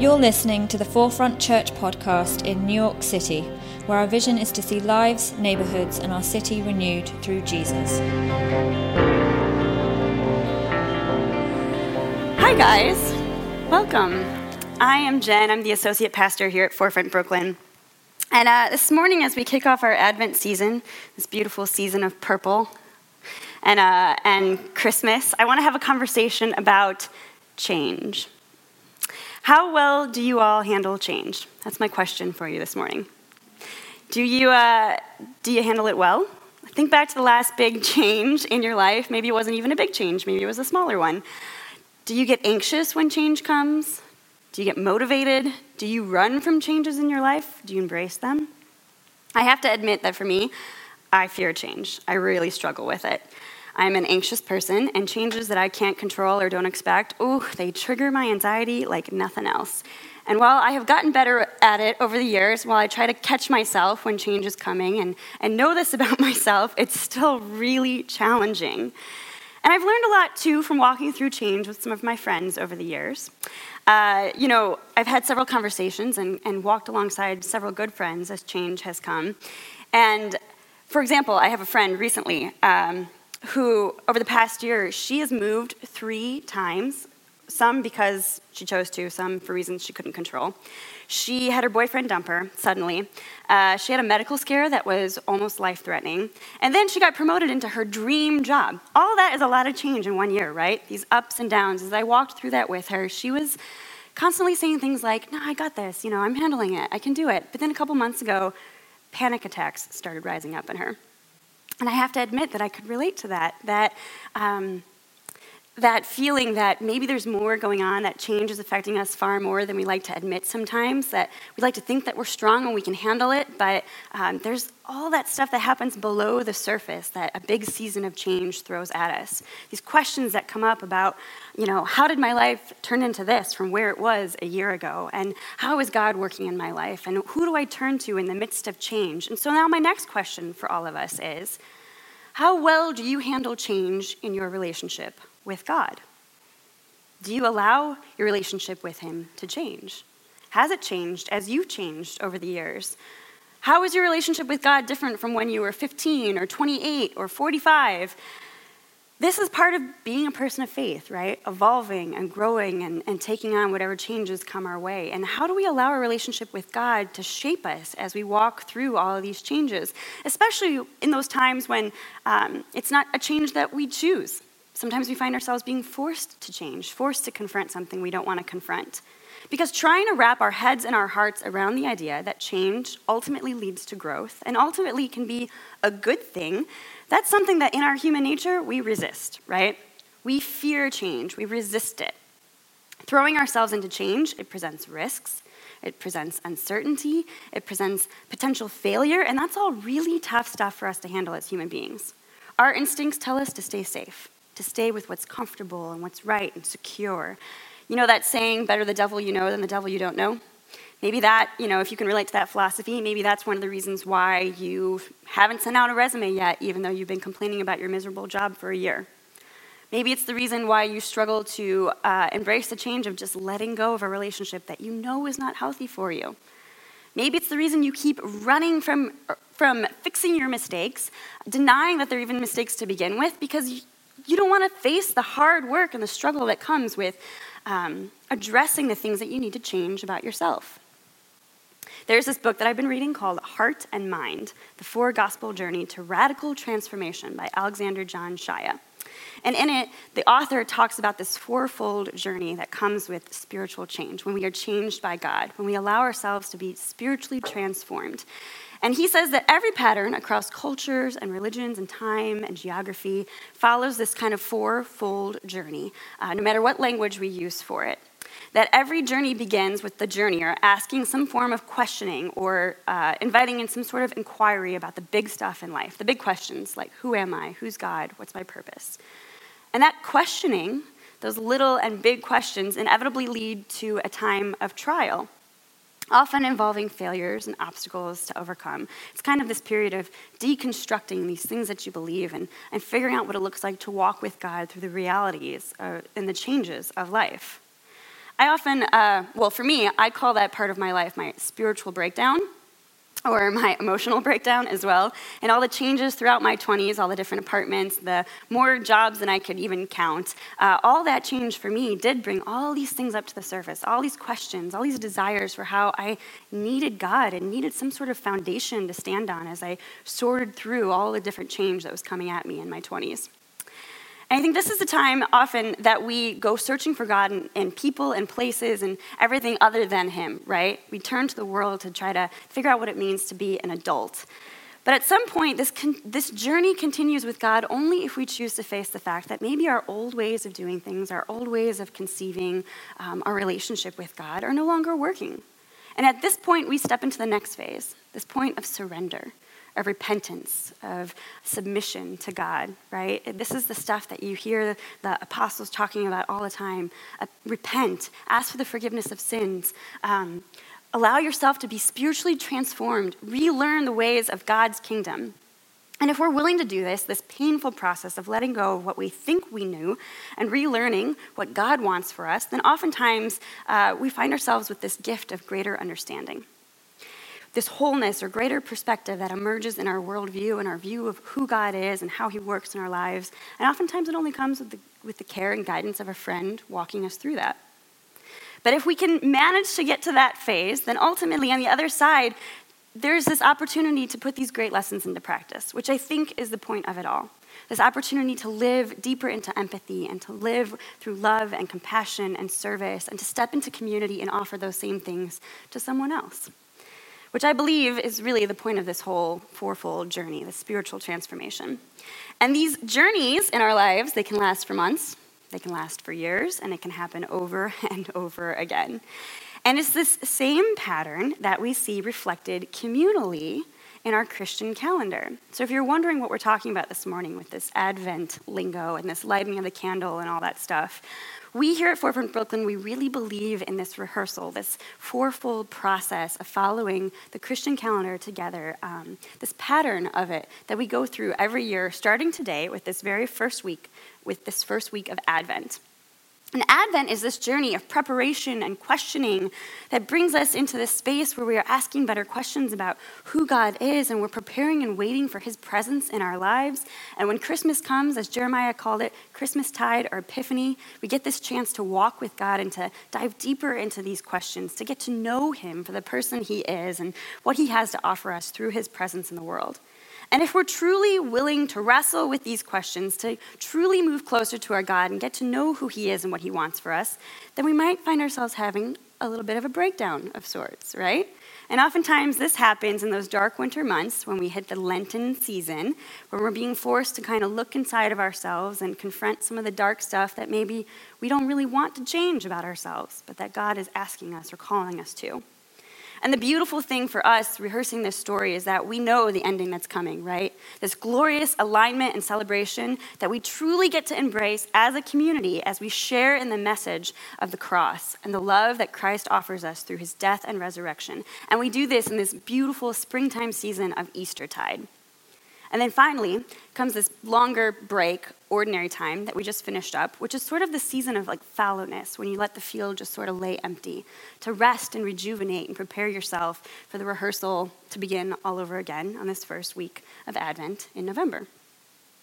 You're listening to the Forefront Church podcast in New York City, where our vision is to see lives, neighborhoods, and our city renewed through Jesus. Hi, guys. Welcome. I am Jen. I'm the associate pastor here at Forefront Brooklyn. And uh, this morning, as we kick off our Advent season, this beautiful season of purple and, uh, and Christmas, I want to have a conversation about change. How well do you all handle change? That's my question for you this morning. Do you, uh, do you handle it well? Think back to the last big change in your life. Maybe it wasn't even a big change, maybe it was a smaller one. Do you get anxious when change comes? Do you get motivated? Do you run from changes in your life? Do you embrace them? I have to admit that for me, I fear change. I really struggle with it. I'm an anxious person, and changes that I can't control or don't expect, ooh, they trigger my anxiety like nothing else. And while I have gotten better at it over the years, while I try to catch myself when change is coming and, and know this about myself, it's still really challenging. And I've learned a lot too from walking through change with some of my friends over the years. Uh, you know, I've had several conversations and, and walked alongside several good friends as change has come. And for example, I have a friend recently um, who, over the past year, she has moved three times, some because she chose to, some for reasons she couldn't control. She had her boyfriend dump her suddenly. Uh, she had a medical scare that was almost life threatening. And then she got promoted into her dream job. All that is a lot of change in one year, right? These ups and downs. As I walked through that with her, she was constantly saying things like, No, I got this. You know, I'm handling it. I can do it. But then a couple months ago, panic attacks started rising up in her. And I have to admit that I could relate to that. That um, that feeling that maybe there's more going on, that change is affecting us far more than we like to admit sometimes, that we like to think that we're strong and we can handle it, but um, there's all that stuff that happens below the surface that a big season of change throws at us. These questions that come up about, you know, how did my life turn into this from where it was a year ago? And how is God working in my life? And who do I turn to in the midst of change? And so now my next question for all of us is, how well do you handle change in your relationship with God? Do you allow your relationship with Him to change? Has it changed as you've changed over the years? How is your relationship with God different from when you were 15 or 28 or 45? This is part of being a person of faith, right? Evolving and growing and, and taking on whatever changes come our way. And how do we allow our relationship with God to shape us as we walk through all of these changes, especially in those times when um, it's not a change that we choose? Sometimes we find ourselves being forced to change, forced to confront something we don't want to confront. Because trying to wrap our heads and our hearts around the idea that change ultimately leads to growth and ultimately can be a good thing, that's something that in our human nature we resist, right? We fear change, we resist it. Throwing ourselves into change, it presents risks, it presents uncertainty, it presents potential failure, and that's all really tough stuff for us to handle as human beings. Our instincts tell us to stay safe to stay with what's comfortable and what's right and secure. You know that saying, better the devil you know than the devil you don't know? Maybe that, you know, if you can relate to that philosophy, maybe that's one of the reasons why you haven't sent out a resume yet, even though you've been complaining about your miserable job for a year. Maybe it's the reason why you struggle to uh, embrace the change of just letting go of a relationship that you know is not healthy for you. Maybe it's the reason you keep running from, from fixing your mistakes, denying that they're even mistakes to begin with, because you don't want to face the hard work and the struggle that comes with um, addressing the things that you need to change about yourself. There's this book that I've been reading called Heart and Mind The Four Gospel Journey to Radical Transformation by Alexander John Shaia. And in it, the author talks about this fourfold journey that comes with spiritual change when we are changed by God, when we allow ourselves to be spiritually transformed. And he says that every pattern across cultures and religions and time and geography follows this kind of fourfold journey, uh, no matter what language we use for it. That every journey begins with the journeyer asking some form of questioning or uh, inviting in some sort of inquiry about the big stuff in life, the big questions like who am I, who's God, what's my purpose. And that questioning, those little and big questions, inevitably lead to a time of trial often involving failures and obstacles to overcome. It's kind of this period of deconstructing these things that you believe and, and figuring out what it looks like to walk with God through the realities uh, and the changes of life. I often, uh, well, for me, I call that part of my life my spiritual breakdown or my emotional breakdown as well, and all the changes throughout my 20s, all the different apartments, the more jobs than I could even count, uh, all that change for me did bring all these things up to the surface, all these questions, all these desires for how I needed God and needed some sort of foundation to stand on as I sorted through all the different change that was coming at me in my 20s. And I think this is the time often that we go searching for God in, in, people and places and everything other than Him, right? We turn to the world to try to figure out what it means to be an adult. But at some point, this, con- this journey continues with God only if we choose to face the fact that maybe our old ways of doing things, our old ways of conceiving um, our relationship with God are no longer working. And at this point, we step into the next phase, this point of surrender of repentance, of submission to God, right? This is the stuff that you hear the apostles talking about all the time. Uh, repent, ask for the forgiveness of sins. Um, allow yourself to be spiritually transformed, relearn the ways of God's kingdom. And if we're willing to do this, this painful process of letting go of what we think we knew and relearning what God wants for us, then oftentimes uh, we find ourselves with this gift of greater understanding this wholeness or greater perspective that emerges in our worldview and our view of who God is and how He works in our lives. And oftentimes it only comes with the, with the care and guidance of a friend walking us through that. But if we can manage to get to that phase, then ultimately on the other side, there's this opportunity to put these great lessons into practice, which I think is the point of it all. This opportunity to live deeper into empathy and to live through love and compassion and service and to step into community and offer those same things to someone else which I believe is really the point of this whole fourfold journey, the spiritual transformation. And these journeys in our lives, they can last for months, they can last for years, and it can happen over and over again. And it's this same pattern that we see reflected communally in our Christian calendar. So if you're wondering what we're talking about this morning with this Advent lingo and this lighting of the candle and all that stuff, we here at Forefront Brooklyn, we really believe in this rehearsal, this fourfold process of following the Christian calendar together, um, this pattern of it that we go through every year, starting today with this very first week, with this first week of Advent. And Advent is this journey of preparation and questioning that brings us into this space where we are asking better questions about who God is and we're preparing and waiting for his presence in our lives. And when Christmas comes, as Jeremiah called it, Christmas tide or Epiphany, we get this chance to walk with God and to dive deeper into these questions, to get to know him for the person he is and what he has to offer us through his presence in the world. And if we're truly willing to wrestle with these questions, to truly move closer to our God and get to know who He is and what He wants for us, then we might find ourselves having a little bit of a breakdown of sorts, right? And oftentimes this happens in those dark winter months when we hit the Lenten season, where we're being forced to kind of look inside of ourselves and confront some of the dark stuff that maybe we don't really want to change about ourselves, but that God is asking us or calling us to. And the beautiful thing for us rehearsing this story is that we know the ending that's coming, right? This glorious alignment and celebration that we truly get to embrace as a community as we share in the message of the cross and the love that Christ offers us through his death and resurrection. And we do this in this beautiful springtime season of Eastertide. And then finally comes this longer break, ordinary time that we just finished up, which is sort of the season of like fallowness, when you let the field just sort of lay empty, to rest and rejuvenate and prepare yourself for the rehearsal to begin all over again on this first week of Advent in November.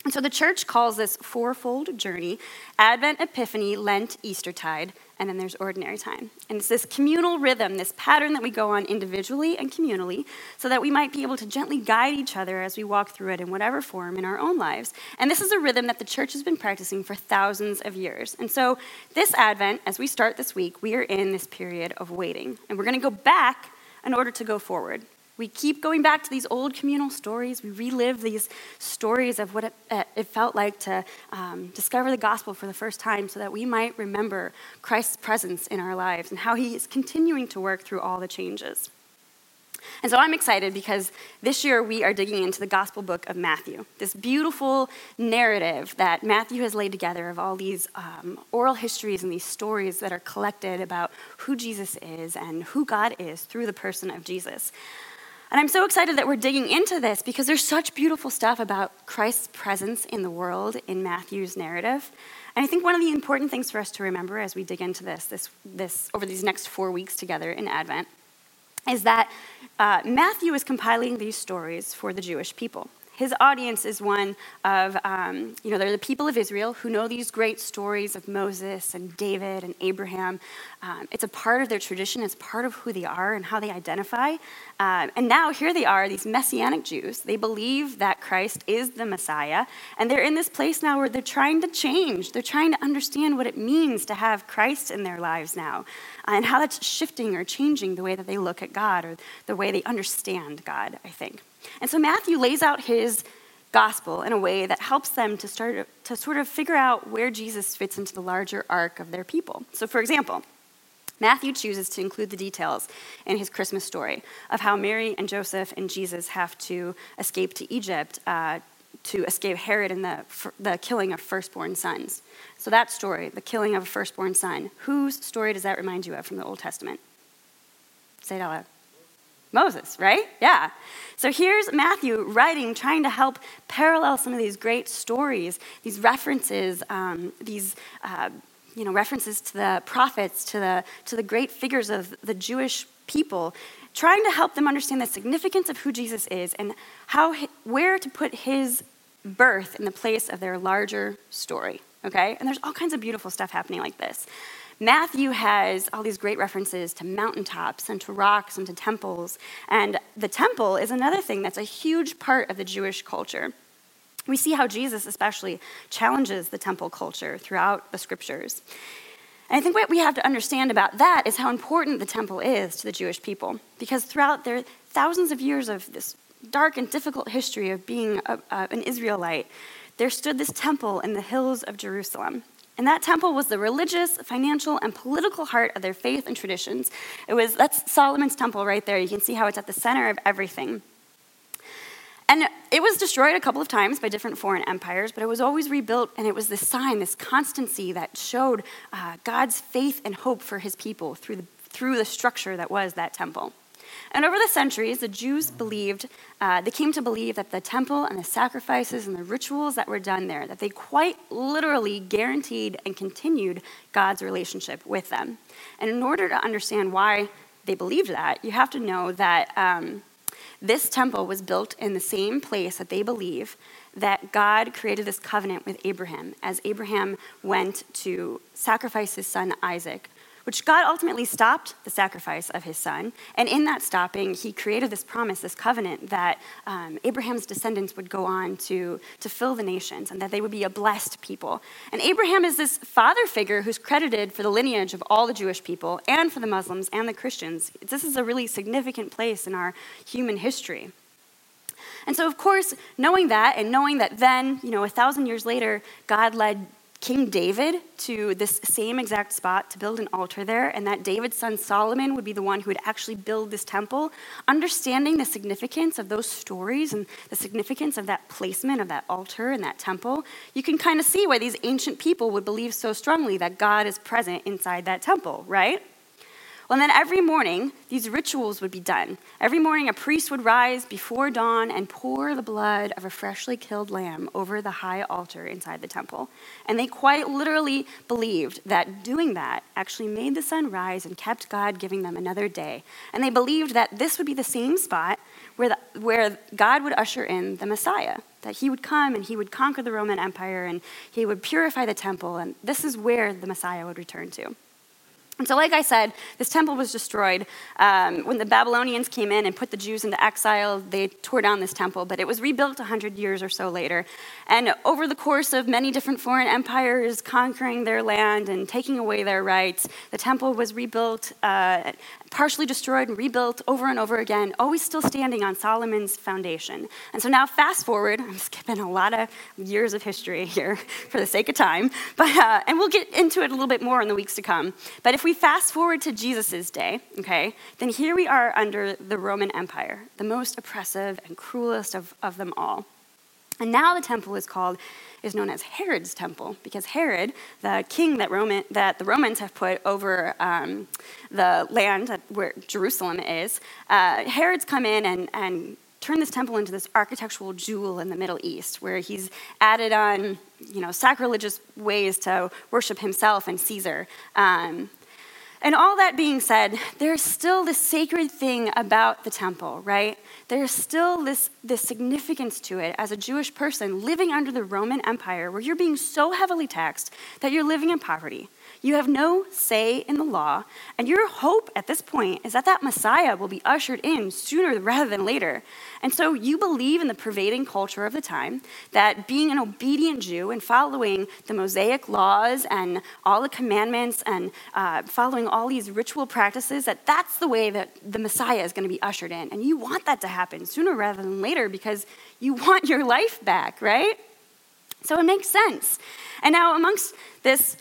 And so the church calls this fourfold journey Advent, Epiphany, Lent, Eastertide, and then there's ordinary time. And it's this communal rhythm, this pattern that we go on individually and communally, so that we might be able to gently guide each other as we walk through it in whatever form in our own lives. And this is a rhythm that the church has been practicing for thousands of years. And so this Advent, as we start this week, we are in this period of waiting. And we're going to go back in order to go forward. We keep going back to these old communal stories. We relive these stories of what it, uh, it felt like to um, discover the gospel for the first time so that we might remember Christ's presence in our lives and how he is continuing to work through all the changes. And so I'm excited because this year we are digging into the gospel book of Matthew, this beautiful narrative that Matthew has laid together of all these um, oral histories and these stories that are collected about who Jesus is and who God is through the person of Jesus. And I'm so excited that we're digging into this because there's such beautiful stuff about Christ's presence in the world in Matthew's narrative. And I think one of the important things for us to remember as we dig into this, this, this over these next four weeks together in Advent, is that uh, Matthew is compiling these stories for the Jewish people. His audience is one of, um, you know, they're the people of Israel who know these great stories of Moses and David and Abraham. Um, it's a part of their tradition, it's part of who they are and how they identify. Um, and now here they are, these Messianic Jews. They believe that Christ is the Messiah, and they're in this place now where they're trying to change. They're trying to understand what it means to have Christ in their lives now, and how that's shifting or changing the way that they look at God or the way they understand God, I think. And so Matthew lays out his gospel in a way that helps them to start to sort of figure out where Jesus fits into the larger arc of their people. So for example, Matthew chooses to include the details in his Christmas story of how Mary and Joseph and Jesus have to escape to Egypt uh, to escape Herod and the, the killing of firstborn sons. So, that story, the killing of a firstborn son, whose story does that remind you of from the Old Testament? Say it out loud. Moses, right? Yeah. So here's Matthew writing, trying to help parallel some of these great stories, these references, um, these uh, you know references to the prophets, to the to the great figures of the Jewish people, trying to help them understand the significance of who Jesus is and how where to put his birth in the place of their larger story. Okay, and there's all kinds of beautiful stuff happening like this. Matthew has all these great references to mountaintops and to rocks and to temples. And the temple is another thing that's a huge part of the Jewish culture. We see how Jesus, especially, challenges the temple culture throughout the scriptures. And I think what we have to understand about that is how important the temple is to the Jewish people. Because throughout their thousands of years of this dark and difficult history of being a, a, an Israelite, there stood this temple in the hills of Jerusalem. And that temple was the religious, financial, and political heart of their faith and traditions. It was that's Solomon's temple right there. You can see how it's at the center of everything. And it was destroyed a couple of times by different foreign empires, but it was always rebuilt, and it was this sign, this constancy that showed uh, God's faith and hope for his people through the, through the structure that was that temple. And over the centuries, the Jews believed, uh, they came to believe that the temple and the sacrifices and the rituals that were done there, that they quite literally guaranteed and continued God's relationship with them. And in order to understand why they believed that, you have to know that um, this temple was built in the same place that they believe that God created this covenant with Abraham as Abraham went to sacrifice his son Isaac which God ultimately stopped the sacrifice of his son. And in that stopping, he created this promise, this covenant, that um, Abraham's descendants would go on to, to fill the nations and that they would be a blessed people. And Abraham is this father figure who's credited for the lineage of all the Jewish people and for the Muslims and the Christians. This is a really significant place in our human history. And so, of course, knowing that and knowing that then, you know, a thousand years later, God led King David to this same exact spot to build an altar there, and that David's son Solomon would be the one who would actually build this temple. Understanding the significance of those stories and the significance of that placement of that altar and that temple, you can kind of see why these ancient people would believe so strongly that God is present inside that temple, right? Well, then every morning, these rituals would be done. Every morning, a priest would rise before dawn and pour the blood of a freshly killed lamb over the high altar inside the temple. And they quite literally believed that doing that actually made the sun rise and kept God giving them another day. And they believed that this would be the same spot where, the, where God would usher in the Messiah, that he would come and he would conquer the Roman Empire and he would purify the temple. And this is where the Messiah would return to. And so, like I said, this temple was destroyed. Um, when the Babylonians came in and put the Jews into exile, they tore down this temple, but it was rebuilt 100 years or so later. And over the course of many different foreign empires conquering their land and taking away their rights, the temple was rebuilt, uh, partially destroyed and rebuilt over and over again, always still standing on Solomon's foundation. And so now, fast forward, I'm skipping a lot of years of history here for the sake of time, but, uh, and we'll get into it a little bit more in the weeks to come. But if we fast forward to Jesus' day, okay, then here we are under the Roman Empire, the most oppressive and cruelest of, of them all. And now the temple is called, is known as Herod's temple, because Herod, the king that, Roman, that the Romans have put over um, the land where Jerusalem is, uh, Herod's come in and, and turned this temple into this architectural jewel in the Middle East, where he's added on, you know, sacrilegious ways to worship himself and Caesar. Um, and all that being said, there's still this sacred thing about the temple, right? There's still this, this significance to it as a Jewish person living under the Roman Empire where you're being so heavily taxed that you're living in poverty. You have no say in the law, and your hope at this point is that that Messiah will be ushered in sooner rather than later. And so you believe in the pervading culture of the time that being an obedient Jew and following the Mosaic laws and all the commandments and uh, following all these ritual practices, that that's the way that the Messiah is going to be ushered in. And you want that to happen sooner rather than later because you want your life back, right? So it makes sense. And now, amongst this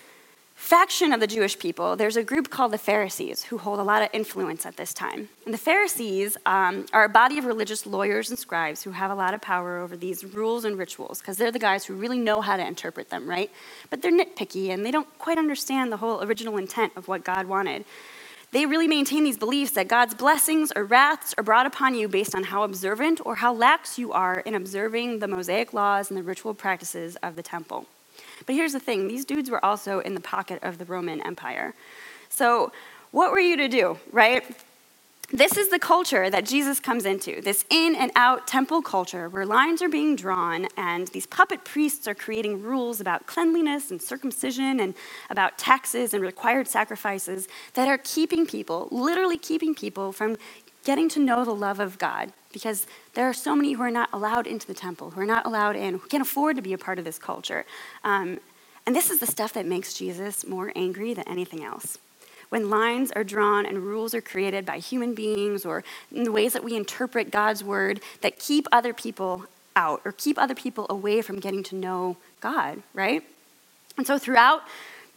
faction of the Jewish people, there's a group called the Pharisees who hold a lot of influence at this time. And the Pharisees um, are a body of religious lawyers and scribes who have a lot of power over these rules and rituals because they're the guys who really know how to interpret them, right? But they're nitpicky and they don't quite understand the whole original intent of what God wanted. They really maintain these beliefs that God's blessings or wraths are brought upon you based on how observant or how lax you are in observing the Mosaic laws and the ritual practices of the temple. But here's the thing these dudes were also in the pocket of the Roman Empire. So, what were you to do, right? This is the culture that Jesus comes into this in and out temple culture where lines are being drawn and these puppet priests are creating rules about cleanliness and circumcision and about taxes and required sacrifices that are keeping people, literally keeping people from getting to know the love of God because there are so many who are not allowed into the temple, who are not allowed in, who can't afford to be a part of this culture. Um, and this is the stuff that makes Jesus more angry than anything else. When lines are drawn and rules are created by human beings or in the ways that we interpret God's word that keep other people out or keep other people away from getting to know God, right? And so throughout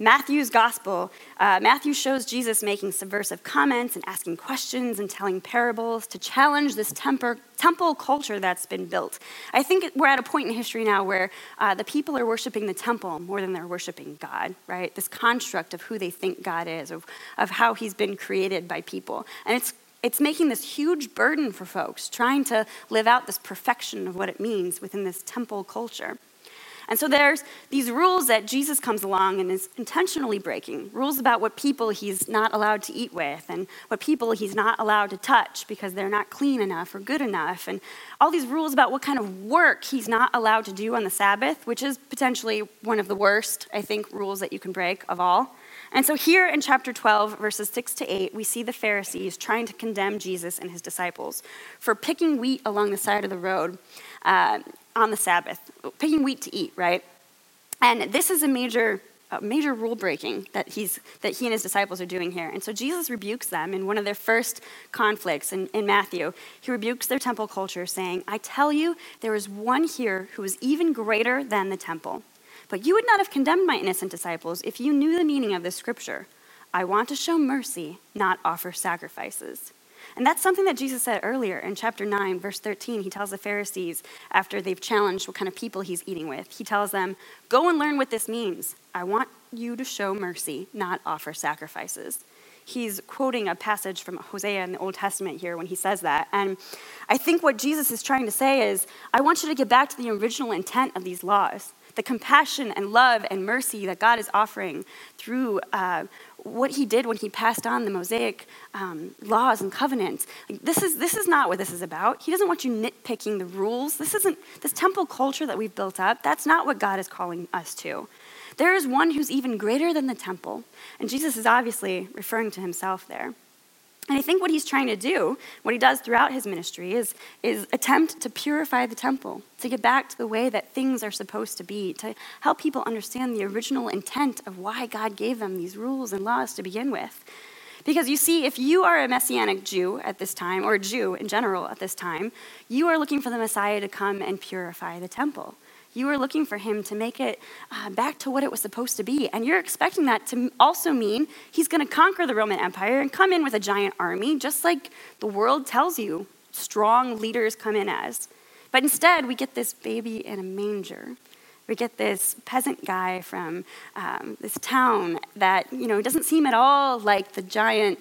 Matthew's gospel, uh, Matthew shows Jesus making subversive comments and asking questions and telling parables to challenge this temper, temple culture that's been built. I think we're at a point in history now where uh, the people are worshiping the temple more than they're worshiping God, right? This construct of who they think God is, of, of how he's been created by people. And it's it's making this huge burden for folks trying to live out this perfection of what it means within this temple culture. And so there's these rules that Jesus comes along and is intentionally breaking rules about what people he's not allowed to eat with and what people he's not allowed to touch because they're not clean enough or good enough, and all these rules about what kind of work he's not allowed to do on the Sabbath, which is potentially one of the worst, I think, rules that you can break of all. And so here in chapter 12, verses 6 to 8, we see the Pharisees trying to condemn Jesus and his disciples for picking wheat along the side of the road. Uh, on the Sabbath, picking wheat to eat, right? And this is a major a major rule breaking that, he's, that he and his disciples are doing here. And so Jesus rebukes them in one of their first conflicts in, in Matthew. He rebukes their temple culture, saying, I tell you, there is one here who is even greater than the temple. But you would not have condemned my innocent disciples if you knew the meaning of this scripture. I want to show mercy, not offer sacrifices. And that's something that Jesus said earlier in chapter 9, verse 13. He tells the Pharisees, after they've challenged what kind of people he's eating with, he tells them, Go and learn what this means. I want you to show mercy, not offer sacrifices. He's quoting a passage from Hosea in the Old Testament here when he says that. And I think what Jesus is trying to say is, I want you to get back to the original intent of these laws the compassion and love and mercy that God is offering through uh, what he did when he passed on the Mosaic um, laws and covenants. Like, this, is, this is not what this is about. He doesn't want you nitpicking the rules. This isn't this temple culture that we've built up. That's not what God is calling us to. There is one who's even greater than the temple. And Jesus is obviously referring to himself there. And I think what he's trying to do, what he does throughout his ministry, is, is attempt to purify the temple, to get back to the way that things are supposed to be, to help people understand the original intent of why God gave them these rules and laws to begin with. Because you see, if you are a Messianic Jew at this time, or a Jew in general at this time, you are looking for the Messiah to come and purify the temple. You are looking for him to make it uh, back to what it was supposed to be. And you're expecting that to also mean he's going to conquer the Roman Empire and come in with a giant army, just like the world tells you strong leaders come in as. But instead, we get this baby in a manger. We get this peasant guy from um, this town that, you know, doesn't seem at all like the giant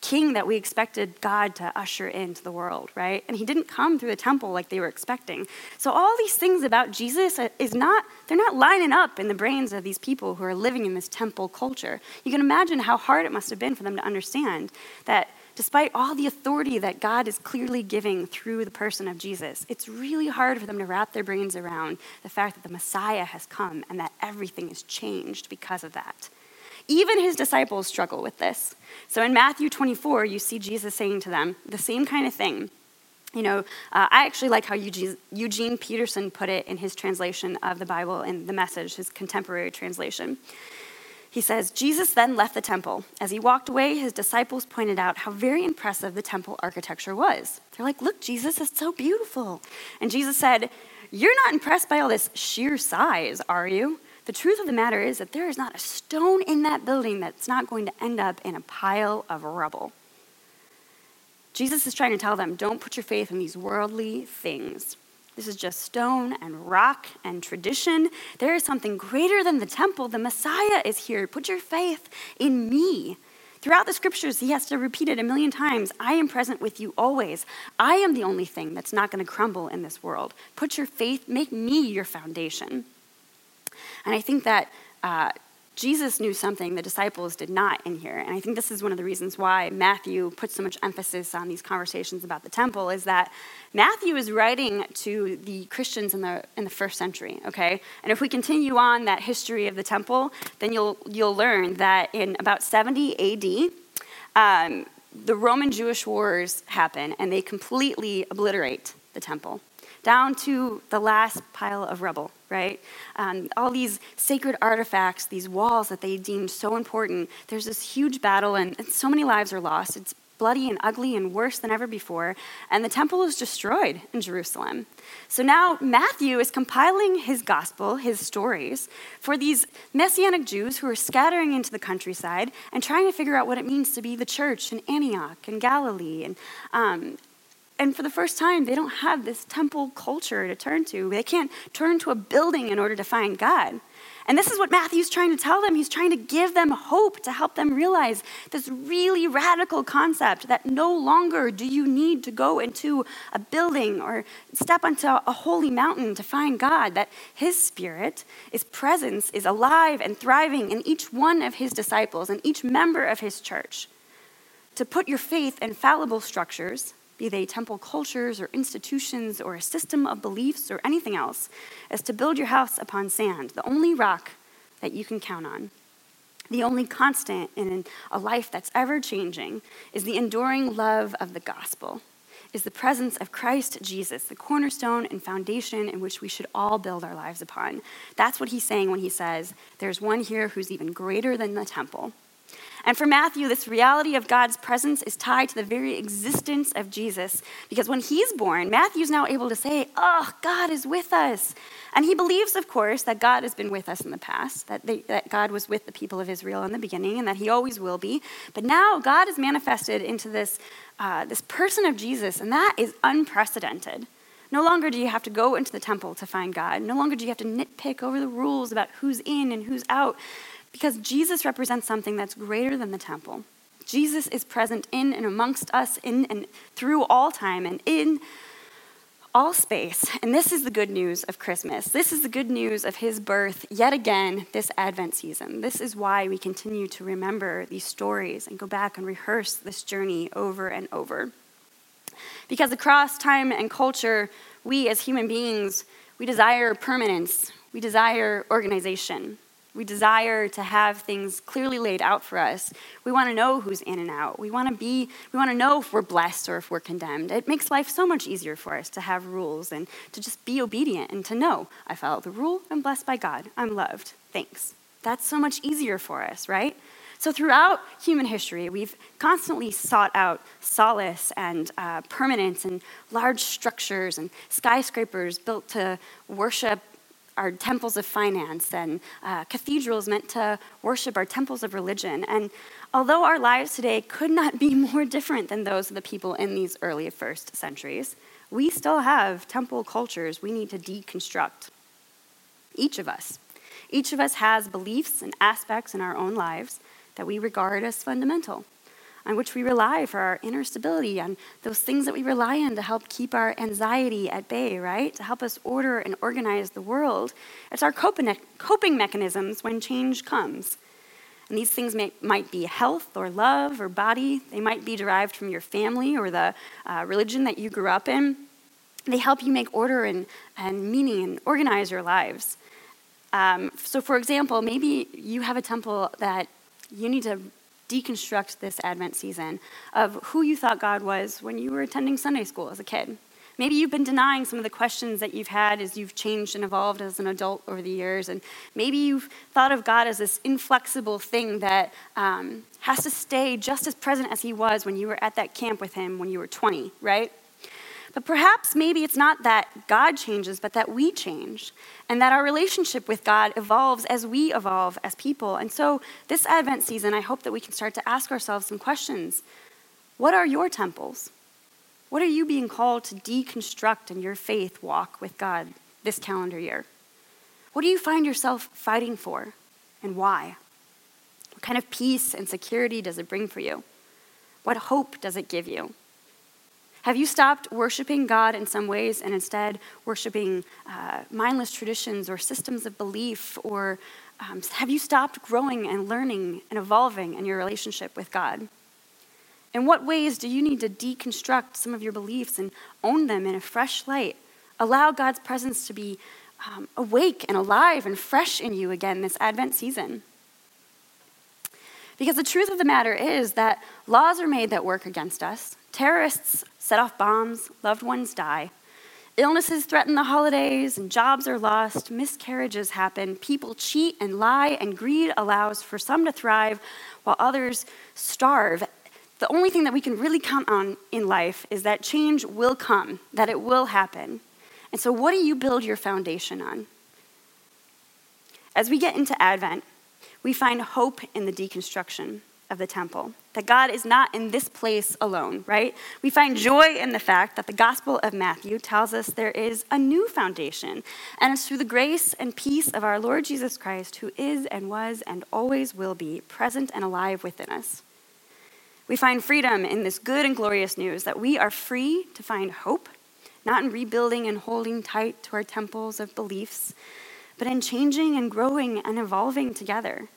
king that we expected God to usher into the world, right? And he didn't come through the temple like they were expecting. So all these things about Jesus is not they're not lining up in the brains of these people who are living in this temple culture. You can imagine how hard it must have been for them to understand that despite all the authority that God is clearly giving through the person of Jesus, it's really hard for them to wrap their brains around the fact that the Messiah has come and that everything is changed because of that. Even his disciples struggle with this. So in Matthew 24, you see Jesus saying to them the same kind of thing. You know, uh, I actually like how Eugene, Eugene Peterson put it in his translation of the Bible in the message, his contemporary translation. He says, Jesus then left the temple. As he walked away, his disciples pointed out how very impressive the temple architecture was. They're like, Look, Jesus, it's so beautiful. And Jesus said, You're not impressed by all this sheer size, are you? The truth of the matter is that there is not a stone in that building that's not going to end up in a pile of rubble. Jesus is trying to tell them don't put your faith in these worldly things. This is just stone and rock and tradition. There is something greater than the temple. The Messiah is here. Put your faith in me. Throughout the scriptures, he has to repeat it a million times I am present with you always. I am the only thing that's not going to crumble in this world. Put your faith, make me your foundation. And I think that uh, Jesus knew something the disciples did not in here. And I think this is one of the reasons why Matthew puts so much emphasis on these conversations about the temple is that Matthew is writing to the Christians in the, in the first century, okay? And if we continue on that history of the temple, then you'll, you'll learn that in about 70 AD, um, the Roman Jewish wars happen and they completely obliterate the temple down to the last pile of rubble, right? Um, all these sacred artifacts, these walls that they deemed so important. There's this huge battle, and, and so many lives are lost. It's bloody and ugly and worse than ever before, and the temple is destroyed in Jerusalem. So now Matthew is compiling his gospel, his stories, for these Messianic Jews who are scattering into the countryside and trying to figure out what it means to be the church in Antioch and Galilee and, um, and for the first time, they don't have this temple culture to turn to. They can't turn to a building in order to find God. And this is what Matthew's trying to tell them. He's trying to give them hope to help them realize this really radical concept that no longer do you need to go into a building or step onto a holy mountain to find God, that His Spirit, His presence is alive and thriving in each one of His disciples and each member of His church. To put your faith in fallible structures be they temple cultures or institutions or a system of beliefs or anything else, is to build your house upon sand, the only rock that you can count on. The only constant in a life that's ever changing is the enduring love of the gospel, is the presence of Christ Jesus, the cornerstone and foundation in which we should all build our lives upon. That's what he's saying when he says, There's one here who's even greater than the temple. And for Matthew, this reality of God's presence is tied to the very existence of Jesus. Because when he's born, Matthew's now able to say, Oh, God is with us. And he believes, of course, that God has been with us in the past, that, they, that God was with the people of Israel in the beginning, and that he always will be. But now God is manifested into this, uh, this person of Jesus, and that is unprecedented. No longer do you have to go into the temple to find God. No longer do you have to nitpick over the rules about who's in and who's out. Because Jesus represents something that's greater than the temple. Jesus is present in and amongst us in and through all time and in all space. And this is the good news of Christmas. This is the good news of his birth yet again this Advent season. This is why we continue to remember these stories and go back and rehearse this journey over and over. Because across time and culture, we as human beings, we desire permanence, we desire organization. We desire to have things clearly laid out for us. We want to know who's in and out. We want to be we want to know if we're blessed or if we're condemned. It makes life so much easier for us to have rules and to just be obedient and to know I follow the rule, I'm blessed by God. I'm loved. Thanks. That's so much easier for us, right? So, throughout human history, we've constantly sought out solace and uh, permanence and large structures and skyscrapers built to worship our temples of finance and uh, cathedrals meant to worship our temples of religion. And although our lives today could not be more different than those of the people in these early first centuries, we still have temple cultures we need to deconstruct. Each of us. Each of us has beliefs and aspects in our own lives that we regard as fundamental. On which we rely for our inner stability, on those things that we rely on to help keep our anxiety at bay, right? To help us order and organize the world. It's our coping mechanisms when change comes. And these things may, might be health or love or body. They might be derived from your family or the uh, religion that you grew up in. They help you make order and, and meaning and organize your lives. Um, so, for example, maybe you have a temple that you need to deconstruct this Advent season of who you thought God was when you were attending Sunday school as a kid. Maybe you've been denying some of the questions that you've had as you've changed and evolved as an adult over the years. And maybe you've thought of God as this inflexible thing that um, has to stay just as present as He was when you were at that camp with Him when you were 20, right? But perhaps maybe it's not that God changes, but that we change, and that our relationship with God evolves as we evolve as people. And so, this Advent season, I hope that we can start to ask ourselves some questions. What are your temples? What are you being called to deconstruct in your faith walk with God this calendar year? What do you find yourself fighting for, and why? What kind of peace and security does it bring for you? What hope does it give you? Have you stopped worshiping God in some ways and instead worshiping uh, mindless traditions or systems of belief? Or um, have you stopped growing and learning and evolving in your relationship with God? In what ways do you need to deconstruct some of your beliefs and own them in a fresh light? Allow God's presence to be um, awake and alive and fresh in you again this Advent season. Because the truth of the matter is that laws are made that work against us, terrorists set off bombs, loved ones die. Illnesses threaten the holidays, and jobs are lost, miscarriages happen, people cheat and lie, and greed allows for some to thrive while others starve. The only thing that we can really count on in life is that change will come, that it will happen. And so, what do you build your foundation on? As we get into Advent, we find hope in the deconstruction of the temple, that God is not in this place alone, right? We find joy in the fact that the Gospel of Matthew tells us there is a new foundation, and it's through the grace and peace of our Lord Jesus Christ, who is and was and always will be present and alive within us. We find freedom in this good and glorious news that we are free to find hope, not in rebuilding and holding tight to our temples of beliefs, but in changing and growing and evolving together.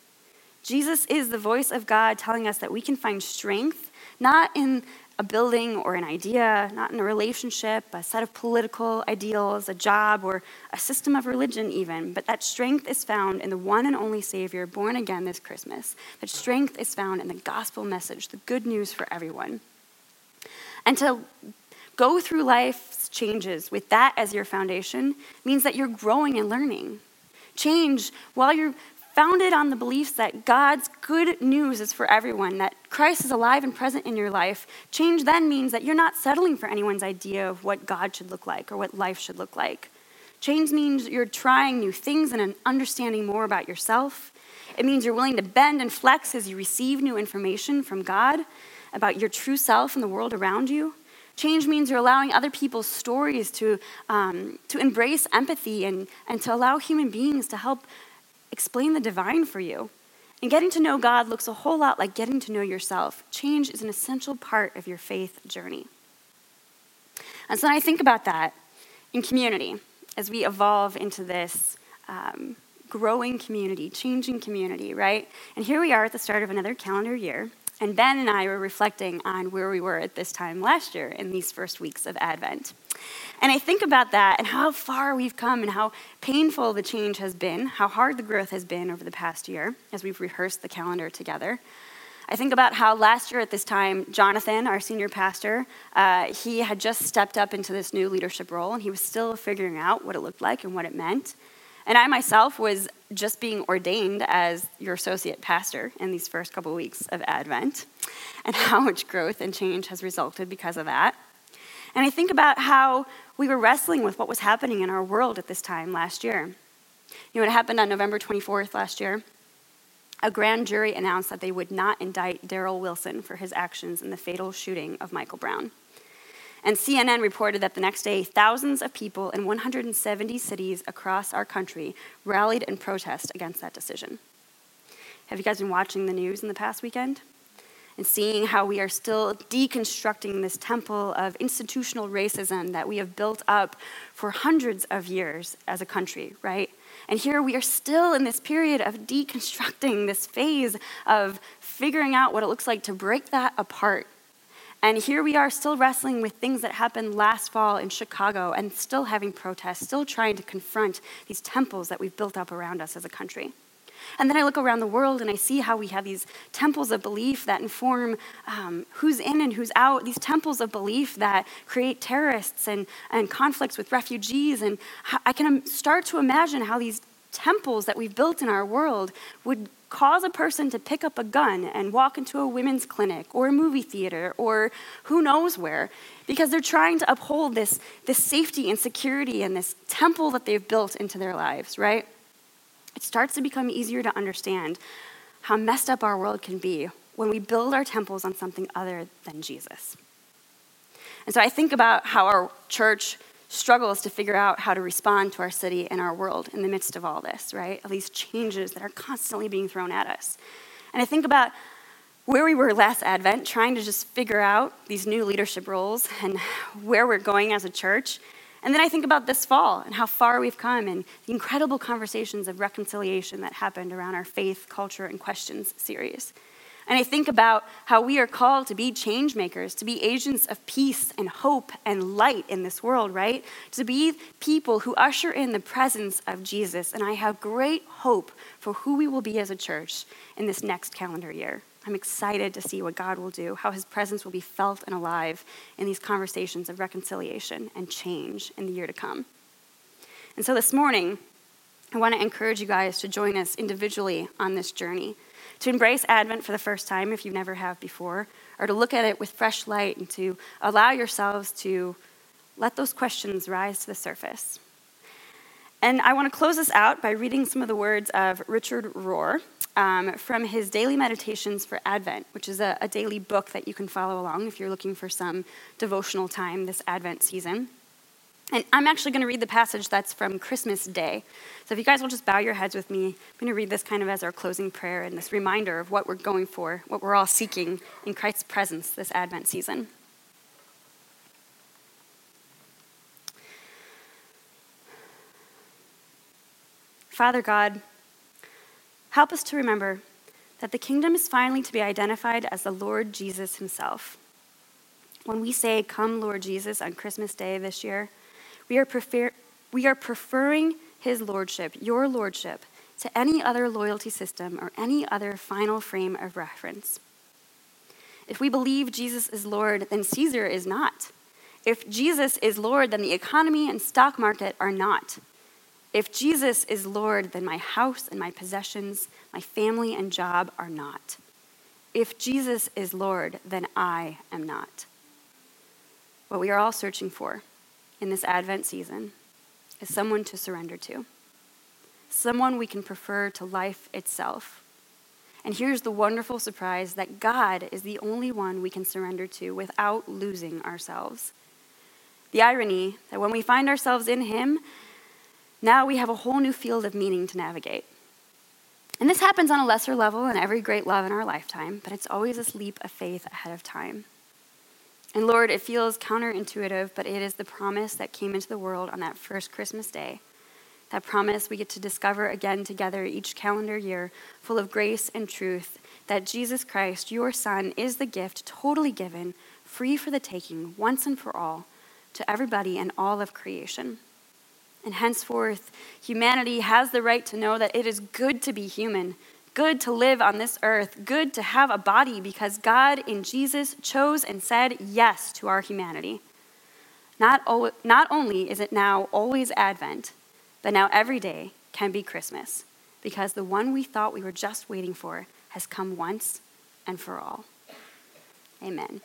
Jesus is the voice of God telling us that we can find strength not in a building or an idea, not in a relationship, a set of political ideals, a job, or a system of religion, even, but that strength is found in the one and only Savior born again this Christmas. That strength is found in the gospel message, the good news for everyone. And to go through life's changes with that as your foundation means that you're growing and learning. Change, while you're founded on the beliefs that God's good news is for everyone, that Christ is alive and present in your life, change then means that you're not settling for anyone's idea of what God should look like or what life should look like. Change means you're trying new things and understanding more about yourself. It means you're willing to bend and flex as you receive new information from God about your true self and the world around you. Change means you're allowing other people's stories to, um, to embrace empathy and, and to allow human beings to help explain the divine for you. And getting to know God looks a whole lot like getting to know yourself. Change is an essential part of your faith journey. And so I think about that in community, as we evolve into this um, growing community, changing community, right? And here we are at the start of another calendar year. And Ben and I were reflecting on where we were at this time last year in these first weeks of Advent. And I think about that and how far we've come and how painful the change has been, how hard the growth has been over the past year as we've rehearsed the calendar together. I think about how last year at this time, Jonathan, our senior pastor, uh, he had just stepped up into this new leadership role and he was still figuring out what it looked like and what it meant. And I myself was just being ordained as your associate pastor in these first couple weeks of Advent, and how much growth and change has resulted because of that. And I think about how we were wrestling with what was happening in our world at this time last year. You know, what happened on November 24th last year? A grand jury announced that they would not indict Darren Wilson for his actions in the fatal shooting of Michael Brown. And CNN reported that the next day, thousands of people in 170 cities across our country rallied in protest against that decision. Have you guys been watching the news in the past weekend? and seeing how we are still deconstructing this temple of institutional racism that we have built up for hundreds of years as a country, right? And here we are still in this period of deconstructing this phase of figuring out what it looks like to break that apart. And here we are still wrestling with things that happened last fall in Chicago and still having protests, still trying to confront these temples that we've built up around us as a country. And then I look around the world and I see how we have these temples of belief that inform um, who's in and who's out, these temples of belief that create terrorists and, and conflicts with refugees. And I can start to imagine how these temples that we've built in our world would cause a person to pick up a gun and walk into a women's clinic or a movie theater or who knows where because they're trying to uphold this, this safety and security and this temple that they've built into their lives, right? it starts to become easier to understand how messed up our world can be when we build our temples on something other than Jesus. And so I think about how our church struggles to figure out how to respond to our city and our world in the midst of all this, right? All these changes that are constantly being thrown at us. And I think about where we were last Advent, trying to just figure out these new leadership roles and where we're going as a church. And then I think about this fall and how far we've come and the incredible conversations of reconciliation that happened around our faith, culture, and questions series. And I think about how we are called to be change makers, to be agents of peace and hope and light in this world, right? To be people who usher in the presence of Jesus. And I have great hope for who we will be as a church in this next calendar year. I'm excited to see what God will do, how his presence will be felt and alive in these conversations of reconciliation and change in the year to come. And so this morning, I want to encourage you guys to join us individually on this journey, to embrace Advent for the first time if you never have before, or to look at it with fresh light and to allow yourselves to let those questions rise to the surface. And I want to close this out by reading some of the words of Richard Rohr um, from his Daily Meditations for Advent, which is a, a daily book that you can follow along if you're looking for some devotional time this Advent season. And I'm actually going to read the passage that's from Christmas Day. So if you guys will just bow your heads with me, I'm going to read this kind of as our closing prayer and this reminder of what we're going for, what we're all seeking in Christ's presence this Advent season. Father God, help us to remember that the kingdom is finally to be identified as the Lord Jesus himself. When we say, Come, Lord Jesus, on Christmas Day this year, we are, prefer- we are preferring his lordship, your lordship, to any other loyalty system or any other final frame of reference. If we believe Jesus is Lord, then Caesar is not. If Jesus is Lord, then the economy and stock market are not. If Jesus is Lord, then my house and my possessions, my family and job are not. If Jesus is Lord, then I am not. What we are all searching for in this Advent season is someone to surrender to, someone we can prefer to life itself. And here's the wonderful surprise that God is the only one we can surrender to without losing ourselves. The irony that when we find ourselves in Him, now we have a whole new field of meaning to navigate. And this happens on a lesser level in every great love in our lifetime, but it's always this leap of faith ahead of time. And Lord, it feels counterintuitive, but it is the promise that came into the world on that first Christmas day. That promise we get to discover again together each calendar year, full of grace and truth, that Jesus Christ, your Son, is the gift totally given, free for the taking, once and for all, to everybody and all of creation. And henceforth, humanity has the right to know that it is good to be human, good to live on this earth, good to have a body because God in Jesus chose and said yes to our humanity. Not, o- not only is it now always Advent, but now every day can be Christmas because the one we thought we were just waiting for has come once and for all. Amen.